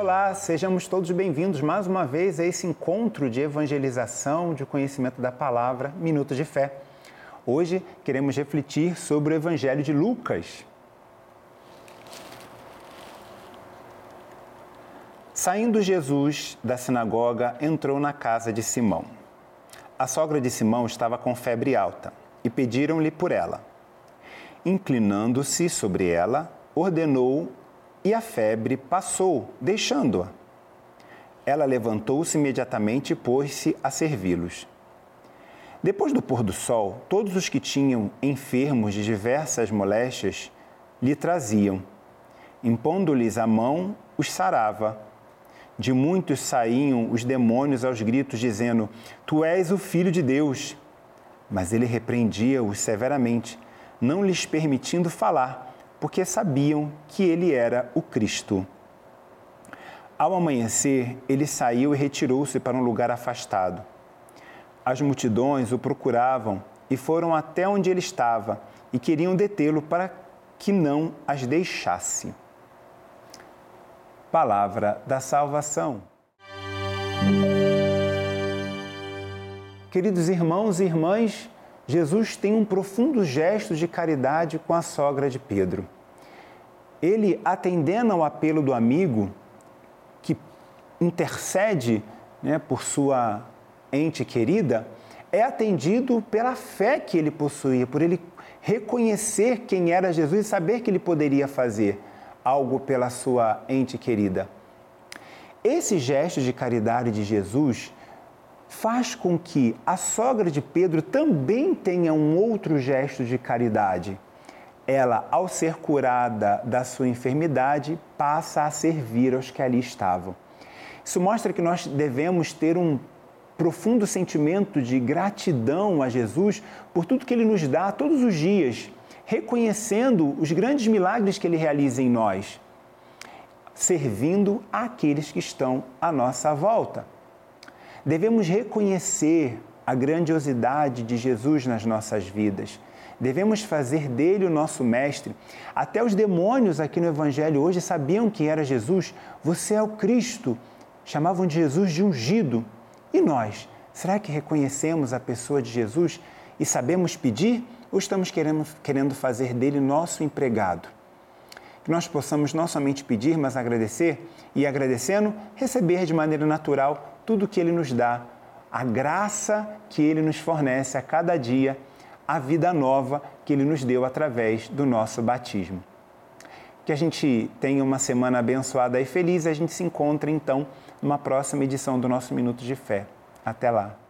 Olá, sejamos todos bem-vindos mais uma vez a esse encontro de evangelização, de conhecimento da palavra, Minutos de Fé. Hoje queremos refletir sobre o Evangelho de Lucas. Saindo Jesus da sinagoga, entrou na casa de Simão. A sogra de Simão estava com febre alta e pediram-lhe por ela. Inclinando-se sobre ela, ordenou e a febre passou, deixando-a. Ela levantou-se imediatamente e pôs-se a servi-los. Depois do pôr do sol, todos os que tinham enfermos de diversas moléstias lhe traziam. Impondo-lhes a mão, os sarava. De muitos saíam os demônios aos gritos, dizendo: Tu és o filho de Deus. Mas ele repreendia-os severamente, não lhes permitindo falar porque sabiam que ele era o Cristo. Ao amanhecer, ele saiu e retirou-se para um lugar afastado. As multidões o procuravam e foram até onde ele estava e queriam detê-lo para que não as deixasse. Palavra da salvação. Queridos irmãos e irmãs, Jesus tem um profundo gesto de caridade com a sogra de Pedro. Ele, atendendo ao apelo do amigo, que intercede né, por sua ente querida, é atendido pela fé que ele possuía, por ele reconhecer quem era Jesus e saber que ele poderia fazer algo pela sua ente querida. Esse gesto de caridade de Jesus faz com que a sogra de Pedro também tenha um outro gesto de caridade. Ela, ao ser curada da sua enfermidade, passa a servir aos que ali estavam. Isso mostra que nós devemos ter um profundo sentimento de gratidão a Jesus por tudo que ele nos dá todos os dias, reconhecendo os grandes milagres que ele realiza em nós, servindo àqueles que estão à nossa volta. Devemos reconhecer a grandiosidade de Jesus nas nossas vidas. Devemos fazer dele o nosso mestre. Até os demônios aqui no Evangelho hoje sabiam que era Jesus. Você é o Cristo. Chamavam de Jesus de ungido. E nós? Será que reconhecemos a pessoa de Jesus e sabemos pedir? Ou estamos querendo, querendo fazer dele nosso empregado? Que nós possamos não somente pedir, mas agradecer e, agradecendo, receber de maneira natural tudo que Ele nos dá, a graça que Ele nos fornece a cada dia, a vida nova que Ele nos deu através do nosso batismo. Que a gente tenha uma semana abençoada e feliz. A gente se encontra então numa próxima edição do nosso Minuto de Fé. Até lá!